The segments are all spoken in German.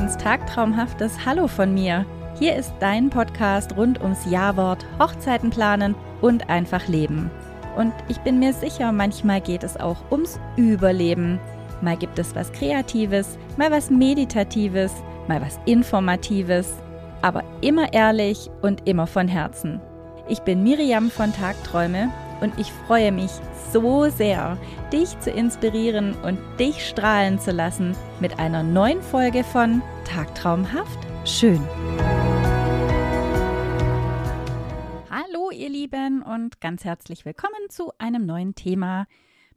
ganz tagtraumhaftes Hallo von mir. Hier ist dein Podcast rund ums Jawort, Hochzeiten planen und einfach leben. Und ich bin mir sicher, manchmal geht es auch ums Überleben. Mal gibt es was Kreatives, mal was Meditatives, mal was Informatives, aber immer ehrlich und immer von Herzen. Ich bin Miriam von Tagträume und ich freue mich so sehr, dich zu inspirieren und dich strahlen zu lassen mit einer neuen Folge von Tagtraumhaft schön. Hallo ihr Lieben und ganz herzlich willkommen zu einem neuen Thema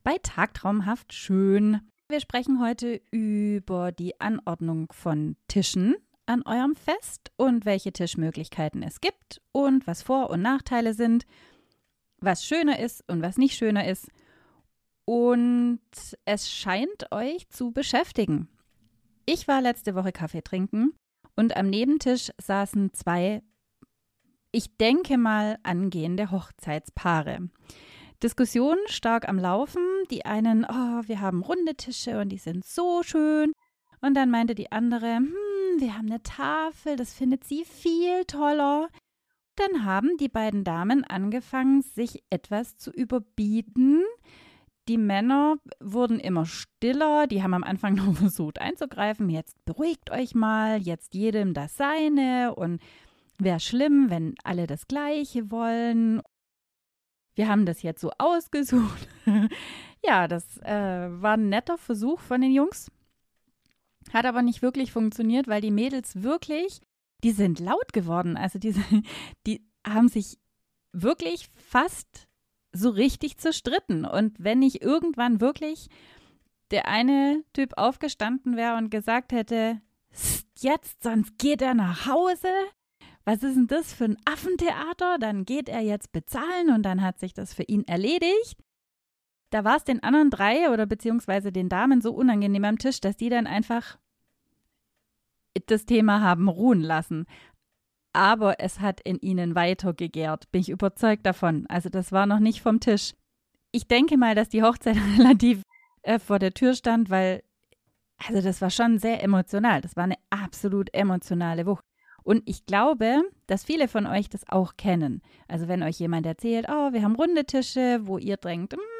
bei Tagtraumhaft schön. Wir sprechen heute über die Anordnung von Tischen an eurem Fest und welche Tischmöglichkeiten es gibt und was Vor- und Nachteile sind was schöner ist und was nicht schöner ist. Und es scheint euch zu beschäftigen. Ich war letzte Woche Kaffee trinken und am Nebentisch saßen zwei, ich denke mal, angehende Hochzeitspaare. Diskussion stark am Laufen. Die einen, oh, wir haben runde Tische und die sind so schön. Und dann meinte die andere, hm, wir haben eine Tafel, das findet sie viel toller. Dann haben die beiden Damen angefangen, sich etwas zu überbieten. Die Männer wurden immer stiller, die haben am Anfang noch versucht einzugreifen, jetzt beruhigt euch mal, jetzt jedem das seine und wäre schlimm, wenn alle das gleiche wollen. Wir haben das jetzt so ausgesucht. ja, das äh, war ein netter Versuch von den Jungs. Hat aber nicht wirklich funktioniert, weil die Mädels wirklich die sind laut geworden. Also die, die haben sich wirklich fast so richtig zerstritten. Und wenn nicht irgendwann wirklich der eine Typ aufgestanden wäre und gesagt hätte, jetzt, sonst geht er nach Hause. Was ist denn das für ein Affentheater? Dann geht er jetzt bezahlen und dann hat sich das für ihn erledigt. Da war es den anderen drei oder beziehungsweise den Damen so unangenehm am Tisch, dass die dann einfach das Thema haben ruhen lassen. Aber es hat in ihnen weitergegärt, bin ich überzeugt davon. Also das war noch nicht vom Tisch. Ich denke mal, dass die Hochzeit relativ äh, vor der Tür stand, weil, also das war schon sehr emotional. Das war eine absolut emotionale Wucht. Und ich glaube, dass viele von euch das auch kennen. Also wenn euch jemand erzählt, oh, wir haben runde Tische, wo ihr denkt, mm,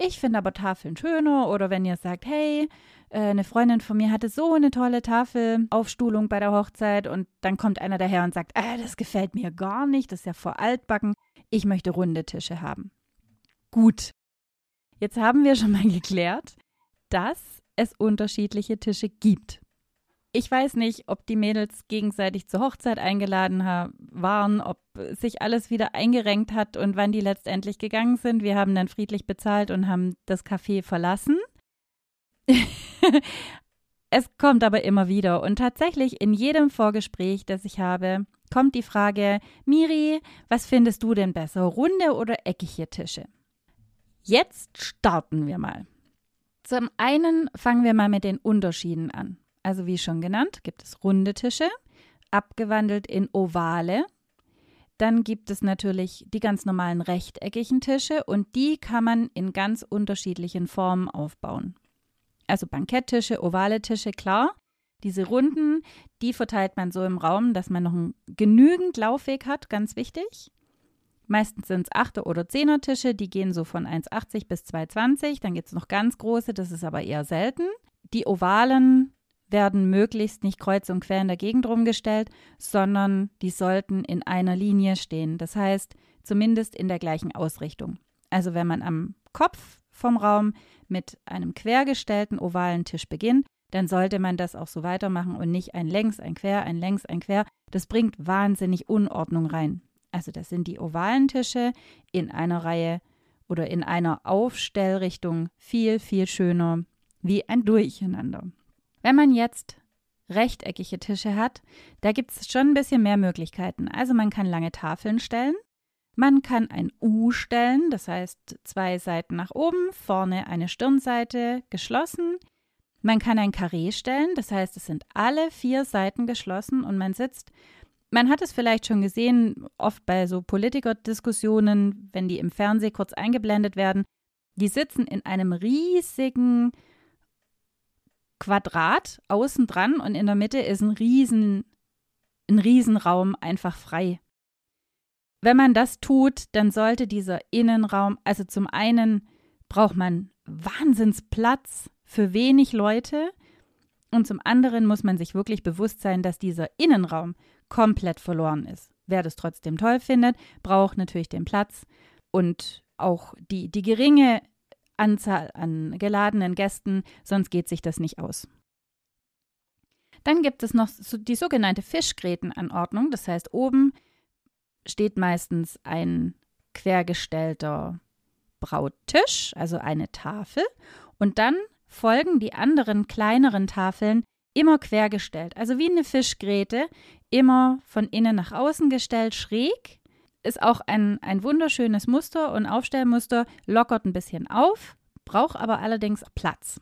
ich finde aber Tafeln schöner. Oder wenn ihr sagt, hey, äh, eine Freundin von mir hatte so eine tolle Tafelaufstuhlung bei der Hochzeit und dann kommt einer daher und sagt, äh, das gefällt mir gar nicht, das ist ja vor altbacken, ich möchte runde Tische haben. Gut, jetzt haben wir schon mal geklärt, dass es unterschiedliche Tische gibt. Ich weiß nicht, ob die Mädels gegenseitig zur Hochzeit eingeladen waren, ob sich alles wieder eingerenkt hat und wann die letztendlich gegangen sind. Wir haben dann friedlich bezahlt und haben das Café verlassen. es kommt aber immer wieder und tatsächlich in jedem Vorgespräch, das ich habe, kommt die Frage, Miri, was findest du denn besser, runde oder eckige Tische? Jetzt starten wir mal. Zum einen fangen wir mal mit den Unterschieden an. Also wie schon genannt, gibt es runde Tische, abgewandelt in ovale. Dann gibt es natürlich die ganz normalen rechteckigen Tische und die kann man in ganz unterschiedlichen Formen aufbauen also Banketttische, ovale Tische, klar. Diese runden, die verteilt man so im Raum, dass man noch einen genügend Laufweg hat, ganz wichtig. Meistens sind es 8er oder 10er Tische, die gehen so von 1,80 bis 2,20. Dann gibt es noch ganz große, das ist aber eher selten. Die ovalen werden möglichst nicht kreuz und quer in der Gegend rumgestellt, sondern die sollten in einer Linie stehen. Das heißt, zumindest in der gleichen Ausrichtung. Also wenn man am Kopf vom Raum mit einem quergestellten ovalen Tisch beginnt, dann sollte man das auch so weitermachen und nicht ein längs, ein quer, ein längs, ein quer. Das bringt wahnsinnig Unordnung rein. Also das sind die ovalen Tische in einer Reihe oder in einer Aufstellrichtung viel, viel schöner wie ein Durcheinander. Wenn man jetzt rechteckige Tische hat, da gibt es schon ein bisschen mehr Möglichkeiten. Also man kann lange Tafeln stellen, man kann ein U stellen, das heißt zwei Seiten nach oben, vorne eine Stirnseite geschlossen. Man kann ein Karree stellen, das heißt, es sind alle vier Seiten geschlossen und man sitzt. Man hat es vielleicht schon gesehen, oft bei so Politikerdiskussionen, wenn die im Fernsehen kurz eingeblendet werden. Die sitzen in einem riesigen Quadrat außen dran und in der Mitte ist ein riesen ein Riesenraum einfach frei. Wenn man das tut, dann sollte dieser Innenraum, also zum einen braucht man Wahnsinnsplatz für wenig Leute und zum anderen muss man sich wirklich bewusst sein, dass dieser Innenraum komplett verloren ist. Wer das trotzdem toll findet, braucht natürlich den Platz und auch die, die geringe Anzahl an geladenen Gästen, sonst geht sich das nicht aus. Dann gibt es noch die sogenannte Fischgrätenanordnung. Das heißt, oben steht meistens ein quergestellter Brauttisch, also eine Tafel. Und dann folgen die anderen kleineren Tafeln immer quergestellt, also wie eine Fischgräte, immer von innen nach außen gestellt, schräg. Ist auch ein, ein wunderschönes Muster und Aufstellmuster, lockert ein bisschen auf, braucht aber allerdings Platz.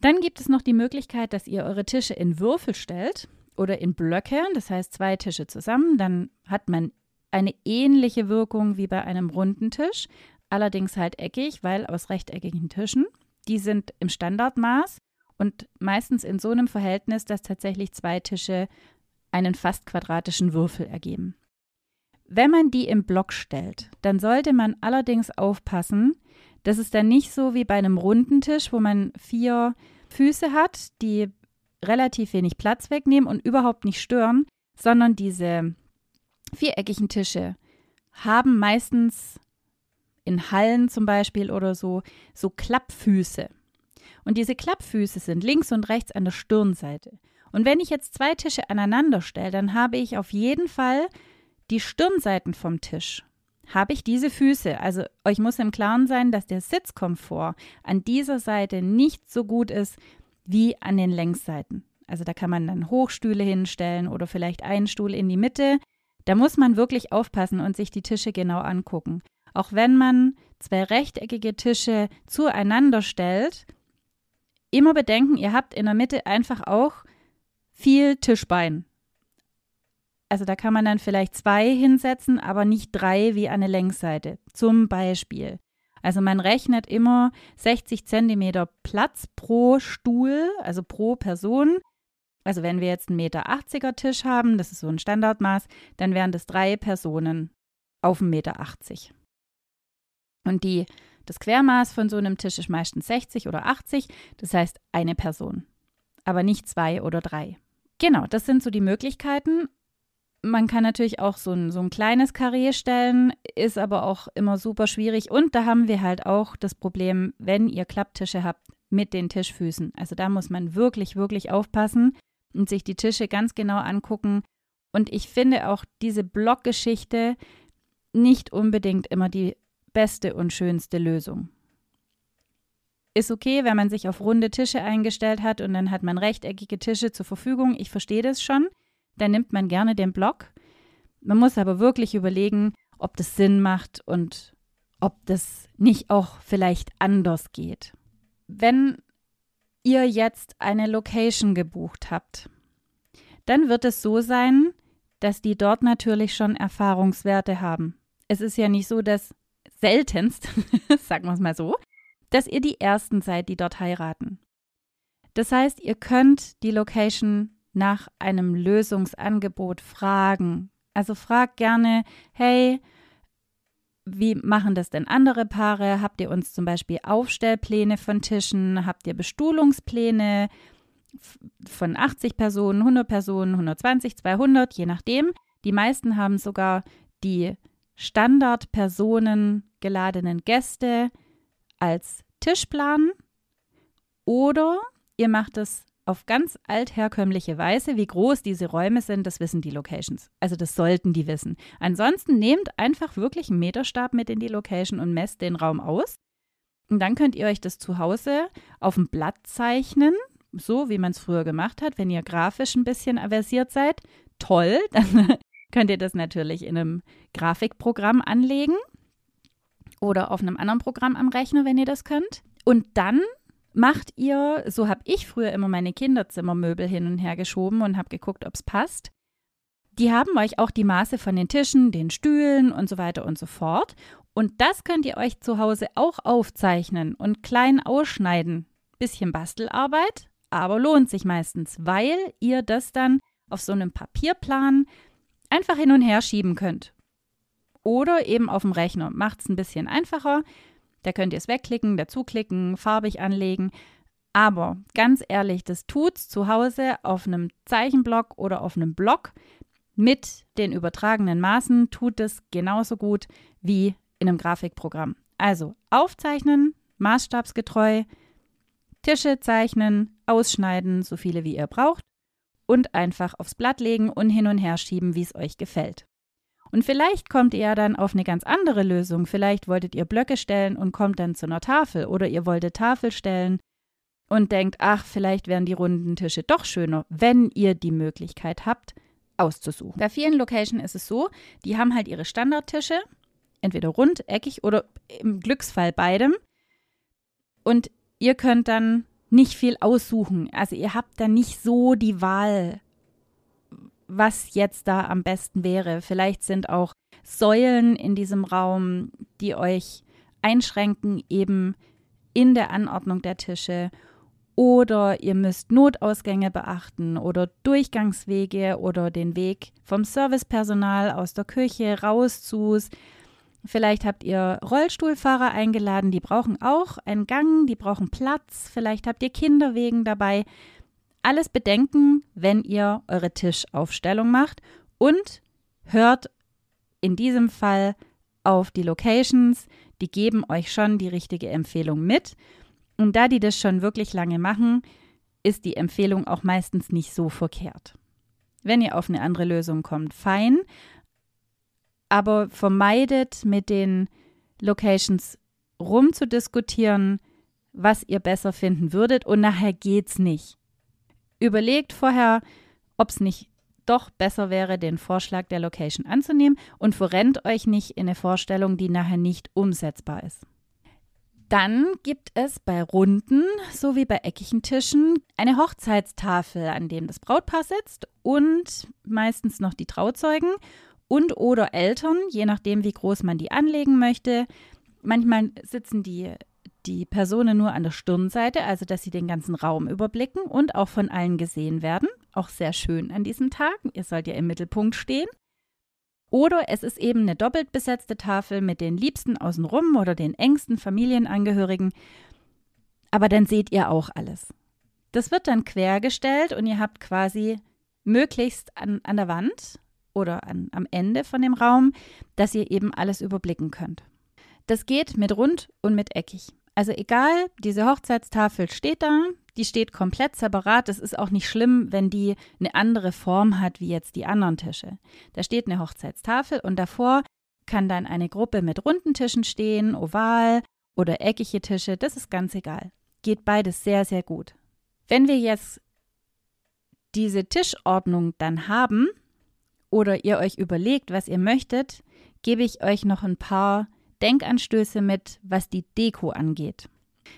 Dann gibt es noch die Möglichkeit, dass ihr eure Tische in Würfel stellt oder in Blöcke, das heißt zwei Tische zusammen. Dann hat man eine ähnliche Wirkung wie bei einem runden Tisch, allerdings halt eckig, weil aus rechteckigen Tischen. Die sind im Standardmaß und meistens in so einem Verhältnis, dass tatsächlich zwei Tische einen fast quadratischen Würfel ergeben. Wenn man die im Block stellt, dann sollte man allerdings aufpassen, das ist dann nicht so wie bei einem runden Tisch, wo man vier Füße hat, die relativ wenig Platz wegnehmen und überhaupt nicht stören, sondern diese viereckigen Tische haben meistens in Hallen zum Beispiel oder so, so Klappfüße. Und diese Klappfüße sind links und rechts an der Stirnseite. Und wenn ich jetzt zwei Tische aneinander stelle, dann habe ich auf jeden Fall die Stirnseiten vom Tisch habe ich diese Füße. Also euch muss im Klaren sein, dass der Sitzkomfort an dieser Seite nicht so gut ist wie an den Längsseiten. Also da kann man dann Hochstühle hinstellen oder vielleicht einen Stuhl in die Mitte. Da muss man wirklich aufpassen und sich die Tische genau angucken. Auch wenn man zwei rechteckige Tische zueinander stellt, immer bedenken, ihr habt in der Mitte einfach auch viel Tischbein. Also da kann man dann vielleicht zwei hinsetzen, aber nicht drei wie eine Längsseite. Zum Beispiel. Also man rechnet immer 60 Zentimeter Platz pro Stuhl, also pro Person. Also wenn wir jetzt einen Meter 80er Tisch haben, das ist so ein Standardmaß, dann wären das drei Personen auf einen Meter 80. Und die, das Quermaß von so einem Tisch ist meistens 60 oder 80, das heißt eine Person, aber nicht zwei oder drei. Genau, das sind so die Möglichkeiten. Man kann natürlich auch so ein, so ein kleines Karree stellen, ist aber auch immer super schwierig. Und da haben wir halt auch das Problem, wenn ihr Klapptische habt mit den Tischfüßen. Also da muss man wirklich, wirklich aufpassen und sich die Tische ganz genau angucken. Und ich finde auch diese Blockgeschichte nicht unbedingt immer die beste und schönste Lösung. Ist okay, wenn man sich auf runde Tische eingestellt hat und dann hat man rechteckige Tische zur Verfügung. Ich verstehe das schon dann nimmt man gerne den Block. Man muss aber wirklich überlegen, ob das Sinn macht und ob das nicht auch vielleicht anders geht. Wenn ihr jetzt eine Location gebucht habt, dann wird es so sein, dass die dort natürlich schon Erfahrungswerte haben. Es ist ja nicht so, dass seltenst, sagen wir es mal so, dass ihr die Ersten seid, die dort heiraten. Das heißt, ihr könnt die Location nach einem Lösungsangebot fragen. Also frag gerne, hey, wie machen das denn andere Paare? Habt ihr uns zum Beispiel Aufstellpläne von Tischen? Habt ihr Bestuhlungspläne von 80 Personen, 100 Personen, 120, 200, je nachdem? Die meisten haben sogar die Standardpersonen geladenen Gäste als Tischplan oder ihr macht es auf ganz altherkömmliche Weise. Wie groß diese Räume sind, das wissen die Locations. Also das sollten die wissen. Ansonsten nehmt einfach wirklich einen Meterstab mit in die Location und messt den Raum aus. Und dann könnt ihr euch das zu Hause auf dem Blatt zeichnen, so wie man es früher gemacht hat. Wenn ihr grafisch ein bisschen aversiert seid, toll, dann könnt ihr das natürlich in einem Grafikprogramm anlegen oder auf einem anderen Programm am Rechner, wenn ihr das könnt. Und dann macht ihr, so habe ich früher immer meine Kinderzimmermöbel hin und her geschoben und habe geguckt, ob es passt. Die haben euch auch die Maße von den Tischen, den Stühlen und so weiter und so fort. Und das könnt ihr euch zu Hause auch aufzeichnen und klein ausschneiden, Bisschen Bastelarbeit, aber lohnt sich meistens, weil ihr das dann auf so einem Papierplan einfach hin und her schieben könnt. Oder eben auf dem Rechner. Macht es ein bisschen einfacher. Da könnt ihr es wegklicken, dazuklicken, farbig anlegen. Aber ganz ehrlich, das tut's zu Hause auf einem Zeichenblock oder auf einem Block mit den übertragenen Maßen tut es genauso gut wie in einem Grafikprogramm. Also aufzeichnen, maßstabsgetreu, Tische zeichnen, ausschneiden, so viele wie ihr braucht und einfach aufs Blatt legen und hin und her schieben, wie es euch gefällt. Und vielleicht kommt ihr ja dann auf eine ganz andere Lösung. Vielleicht wolltet ihr Blöcke stellen und kommt dann zu einer Tafel oder ihr wolltet Tafel stellen und denkt, ach, vielleicht wären die runden Tische doch schöner, wenn ihr die Möglichkeit habt, auszusuchen. Bei vielen Locations ist es so, die haben halt ihre Standardtische, entweder rund, eckig oder im Glücksfall beidem. Und ihr könnt dann nicht viel aussuchen. Also ihr habt da nicht so die Wahl, was jetzt da am besten wäre. Vielleicht sind auch Säulen in diesem Raum, die euch einschränken, eben in der Anordnung der Tische oder ihr müsst Notausgänge beachten oder Durchgangswege oder den Weg vom Servicepersonal aus der Küche raus zu's. Vielleicht habt ihr Rollstuhlfahrer eingeladen, die brauchen auch einen Gang, die brauchen Platz. Vielleicht habt ihr Kinderwegen dabei. Alles bedenken, wenn ihr eure Tischaufstellung macht und hört in diesem Fall auf die Locations. Die geben euch schon die richtige Empfehlung mit. Und da die das schon wirklich lange machen, ist die Empfehlung auch meistens nicht so verkehrt. Wenn ihr auf eine andere Lösung kommt, fein, aber vermeidet mit den Locations rumzudiskutieren, was ihr besser finden würdet und nachher geht's nicht. Überlegt vorher, ob es nicht doch besser wäre, den Vorschlag der Location anzunehmen und verrennt euch nicht in eine Vorstellung, die nachher nicht umsetzbar ist. Dann gibt es bei runden sowie bei eckigen Tischen eine Hochzeitstafel, an dem das Brautpaar sitzt und meistens noch die Trauzeugen und oder Eltern, je nachdem, wie groß man die anlegen möchte. Manchmal sitzen die, die Personen nur an der Stirnseite, also dass sie den ganzen Raum überblicken und auch von allen gesehen werden. Auch sehr schön an diesem Tag. Ihr sollt ja im Mittelpunkt stehen. Oder es ist eben eine doppelt besetzte Tafel mit den Liebsten außenrum oder den engsten Familienangehörigen. Aber dann seht ihr auch alles. Das wird dann quergestellt und ihr habt quasi möglichst an, an der Wand oder an, am Ende von dem Raum, dass ihr eben alles überblicken könnt. Das geht mit rund und mit eckig. Also egal, diese Hochzeitstafel steht da, die steht komplett separat. Es ist auch nicht schlimm, wenn die eine andere Form hat wie jetzt die anderen Tische. Da steht eine Hochzeitstafel und davor kann dann eine Gruppe mit runden Tischen stehen, oval oder eckige Tische, das ist ganz egal. Geht beides sehr, sehr gut. Wenn wir jetzt diese Tischordnung dann haben oder ihr euch überlegt, was ihr möchtet, gebe ich euch noch ein paar Denkanstöße mit, was die Deko angeht.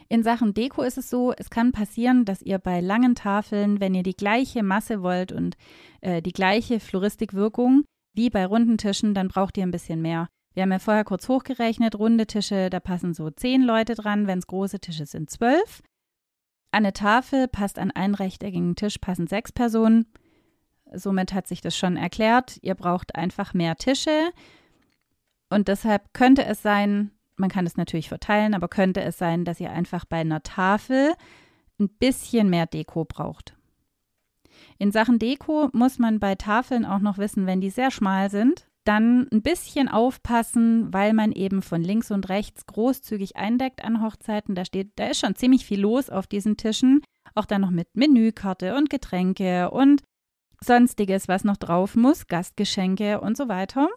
In Sachen Deko ist es so, es kann passieren, dass ihr bei langen Tafeln, wenn ihr die gleiche Masse wollt und äh, die gleiche Floristikwirkung wie bei runden Tischen, dann braucht ihr ein bisschen mehr. Wir haben ja vorher kurz hochgerechnet, runde Tische, da passen so zehn Leute dran, wenn es große Tische sind, zwölf. An eine Tafel passt an einen rechteckigen Tisch passen sechs Personen. Somit hat sich das schon erklärt. Ihr braucht einfach mehr Tische. Und deshalb könnte es sein, man kann es natürlich verteilen, aber könnte es sein, dass ihr einfach bei einer Tafel ein bisschen mehr Deko braucht. In Sachen Deko muss man bei Tafeln auch noch wissen, wenn die sehr schmal sind, dann ein bisschen aufpassen, weil man eben von links und rechts großzügig eindeckt an Hochzeiten. Da steht, da ist schon ziemlich viel los auf diesen Tischen. Auch dann noch mit Menükarte und Getränke und sonstiges, was noch drauf muss, Gastgeschenke und so weiter.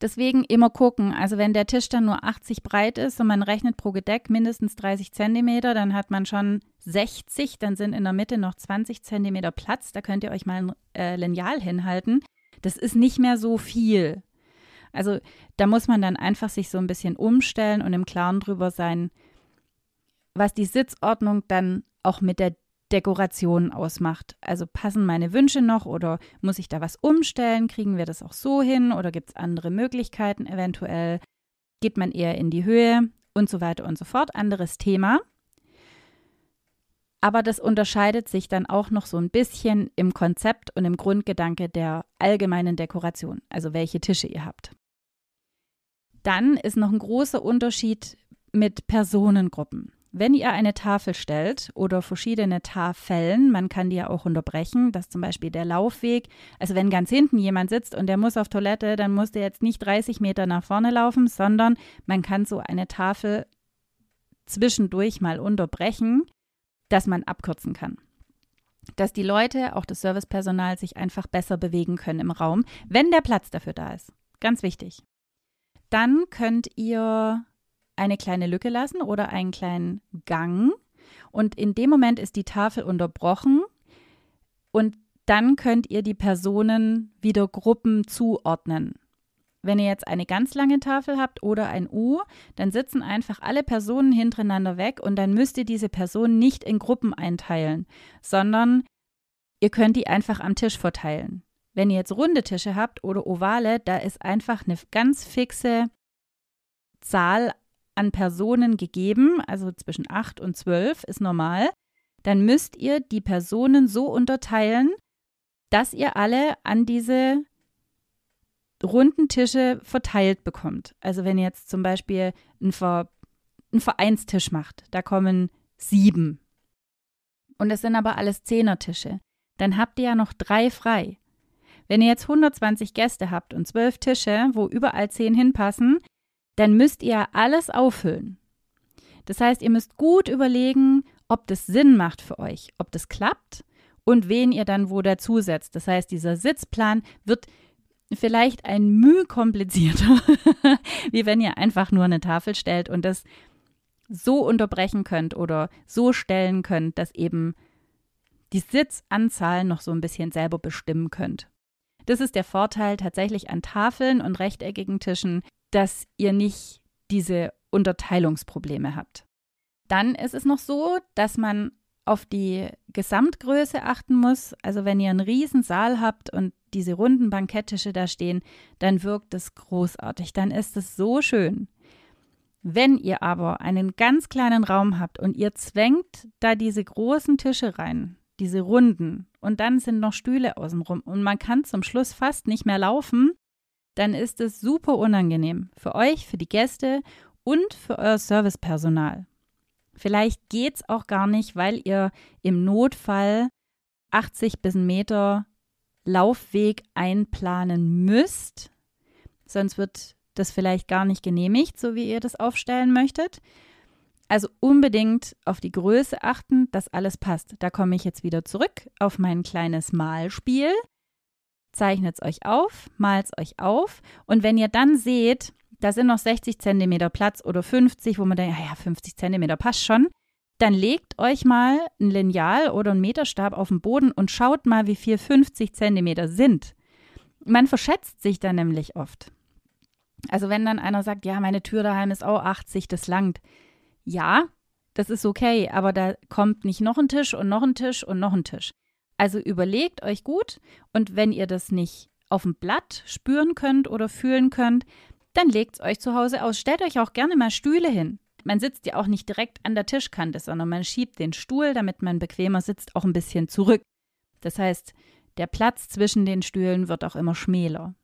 Deswegen immer gucken. Also wenn der Tisch dann nur 80 breit ist und man rechnet pro Gedeck mindestens 30 Zentimeter, dann hat man schon 60, dann sind in der Mitte noch 20 Zentimeter Platz. Da könnt ihr euch mal ein äh, Lineal hinhalten. Das ist nicht mehr so viel. Also da muss man dann einfach sich so ein bisschen umstellen und im Klaren drüber sein, was die Sitzordnung dann auch mit der Dekoration ausmacht. Also passen meine Wünsche noch oder muss ich da was umstellen? Kriegen wir das auch so hin oder gibt es andere Möglichkeiten eventuell? Geht man eher in die Höhe und so weiter und so fort? Anderes Thema. aber das unterscheidet sich dann auch noch so ein bisschen im Konzept und im Grundgedanke der allgemeinen Dekoration, also welche Tische ihr habt. Dann ist noch ein großer Unterschied mit Personengruppen. Wenn ihr eine Tafel stellt oder verschiedene Tafeln, man kann die ja auch unterbrechen, dass zum Beispiel der Laufweg, also wenn ganz hinten jemand sitzt und der muss auf Toilette, dann muss der jetzt nicht 30 Meter nach vorne laufen, sondern man kann so eine Tafel zwischendurch mal unterbrechen, dass man abkürzen kann. Dass die Leute, auch das Servicepersonal, sich einfach besser bewegen können im Raum, wenn der Platz dafür da ist. Ganz wichtig. Dann könnt ihr eine kleine Lücke lassen oder einen kleinen Gang. Und in dem Moment ist die Tafel unterbrochen und dann könnt ihr die Personen wieder Gruppen zuordnen. Wenn ihr jetzt eine ganz lange Tafel habt oder ein U, dann sitzen einfach alle Personen hintereinander weg und dann müsst ihr diese Personen nicht in Gruppen einteilen, sondern ihr könnt die einfach am Tisch verteilen. Wenn ihr jetzt runde Tische habt oder ovale, da ist einfach eine ganz fixe Zahl an Personen gegeben, also zwischen 8 und 12 ist normal, dann müsst ihr die Personen so unterteilen, dass ihr alle an diese runden Tische verteilt bekommt. Also wenn ihr jetzt zum Beispiel einen, Ver einen Vereinstisch macht, da kommen sieben. Und es sind aber alles Zehnertische. Dann habt ihr ja noch drei frei. Wenn ihr jetzt 120 Gäste habt und zwölf Tische, wo überall zehn hinpassen, dann müsst ihr alles auffüllen. Das heißt, ihr müsst gut überlegen, ob das Sinn macht für euch, ob das klappt und wen ihr dann wo dazusetzt. Das heißt, dieser Sitzplan wird vielleicht ein Mühe komplizierter, wie wenn ihr einfach nur eine Tafel stellt und das so unterbrechen könnt oder so stellen könnt, dass eben die Sitzanzahl noch so ein bisschen selber bestimmen könnt. Das ist der Vorteil tatsächlich an Tafeln und rechteckigen Tischen, dass ihr nicht diese Unterteilungsprobleme habt. Dann ist es noch so, dass man auf die Gesamtgröße achten muss. Also wenn ihr einen riesen Saal habt und diese runden Banketttische da stehen, dann wirkt es großartig, dann ist es so schön. Wenn ihr aber einen ganz kleinen Raum habt und ihr zwängt da diese großen Tische rein, diese runden, und dann sind noch Stühle außenrum und man kann zum Schluss fast nicht mehr laufen, dann ist es super unangenehm für euch, für die Gäste und für euer Servicepersonal. Vielleicht geht es auch gar nicht, weil ihr im Notfall 80 bis einen Meter Laufweg einplanen müsst. Sonst wird das vielleicht gar nicht genehmigt, so wie ihr das aufstellen möchtet. Also unbedingt auf die Größe achten, dass alles passt. Da komme ich jetzt wieder zurück auf mein kleines Malspiel. Zeichnet es euch auf, malt es euch auf und wenn ihr dann seht, da sind noch 60 Zentimeter Platz oder 50, wo man denkt, ja, 50 Zentimeter passt schon, dann legt euch mal ein Lineal oder einen Meterstab auf den Boden und schaut mal, wie viel 50 Zentimeter sind. Man verschätzt sich da nämlich oft. Also wenn dann einer sagt, ja, meine Tür daheim ist auch 80, das langt. Ja, das ist okay, aber da kommt nicht noch ein Tisch und noch ein Tisch und noch ein Tisch. Also überlegt euch gut und wenn ihr das nicht auf dem Blatt spüren könnt oder fühlen könnt, dann legt es euch zu Hause aus. Stellt euch auch gerne mal Stühle hin. Man sitzt ja auch nicht direkt an der Tischkante, sondern man schiebt den Stuhl, damit man bequemer sitzt, auch ein bisschen zurück. Das heißt, der Platz zwischen den Stühlen wird auch immer schmäler.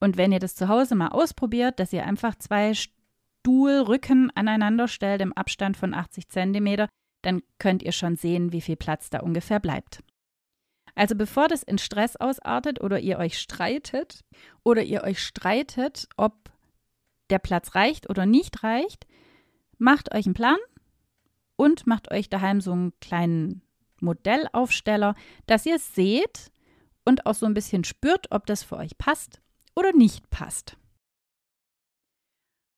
Und wenn ihr das zu Hause mal ausprobiert, dass ihr einfach zwei Stuhlrücken aneinander stellt im Abstand von 80 cm, dann könnt ihr schon sehen, wie viel Platz da ungefähr bleibt. Also bevor das in Stress ausartet oder ihr euch streitet oder ihr euch streitet, ob der Platz reicht oder nicht reicht, macht euch einen Plan und macht euch daheim so einen kleinen Modellaufsteller, dass ihr es seht und auch so ein bisschen spürt, ob das für euch passt oder nicht passt.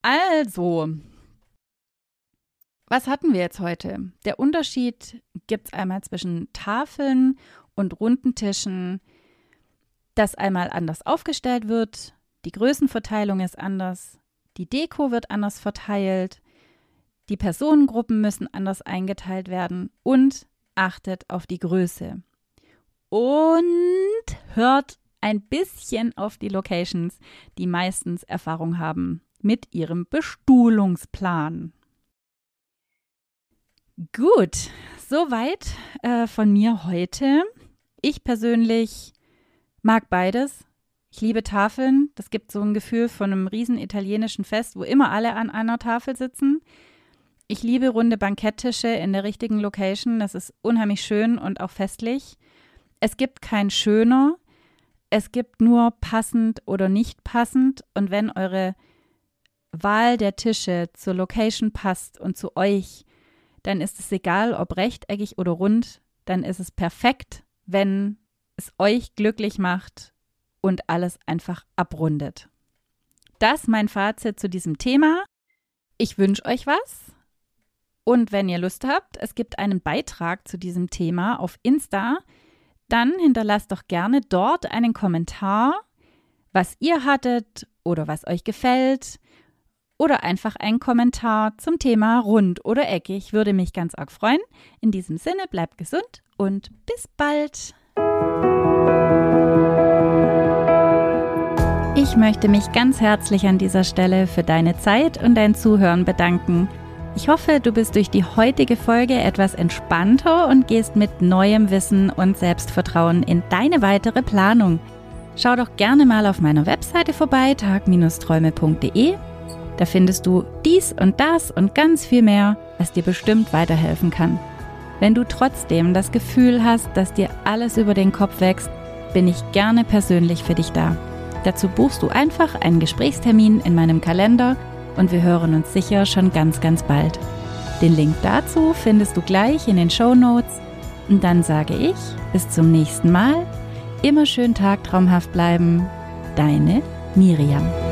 Also, was hatten wir jetzt heute? Der Unterschied gibt es einmal zwischen Tafeln und runden Tischen, dass einmal anders aufgestellt wird, die Größenverteilung ist anders, die Deko wird anders verteilt, die Personengruppen müssen anders eingeteilt werden und achtet auf die Größe. Und hört ein bisschen auf die Locations, die meistens Erfahrung haben mit ihrem Bestuhlungsplan. Gut, soweit äh, von mir heute. Ich persönlich mag beides. Ich liebe Tafeln. Das gibt so ein Gefühl von einem riesen italienischen Fest, wo immer alle an einer Tafel sitzen. Ich liebe runde Banketttische in der richtigen Location. Das ist unheimlich schön und auch festlich. Es gibt kein schöner. Es gibt nur passend oder nicht passend. Und wenn eure Wahl der Tische zur Location passt und zu euch, dann ist es egal, ob rechteckig oder rund. Dann ist es perfekt, wenn es euch glücklich macht und alles einfach abrundet. Das mein Fazit zu diesem Thema. Ich wünsche euch was. Und wenn ihr Lust habt, es gibt einen Beitrag zu diesem Thema auf Insta, dann hinterlasst doch gerne dort einen Kommentar, was ihr hattet oder was euch gefällt. Oder einfach einen Kommentar zum Thema rund oder eckig. Würde mich ganz arg freuen. In diesem Sinne, bleibt gesund und bis bald. Ich möchte mich ganz herzlich an dieser Stelle für deine Zeit und dein Zuhören bedanken. Ich hoffe, du bist durch die heutige Folge etwas entspannter und gehst mit neuem Wissen und Selbstvertrauen in deine weitere Planung. Schau doch gerne mal auf meiner Webseite vorbei, tag-träume.de. Da findest du dies und das und ganz viel mehr, was dir bestimmt weiterhelfen kann. Wenn du trotzdem das Gefühl hast, dass dir alles über den Kopf wächst, bin ich gerne persönlich für dich da. Dazu buchst du einfach einen Gesprächstermin in meinem Kalender und wir hören uns sicher schon ganz, ganz bald. Den Link dazu findest du gleich in den Show Notes. Und dann sage ich bis zum nächsten Mal. Immer schön tagtraumhaft bleiben. Deine Miriam.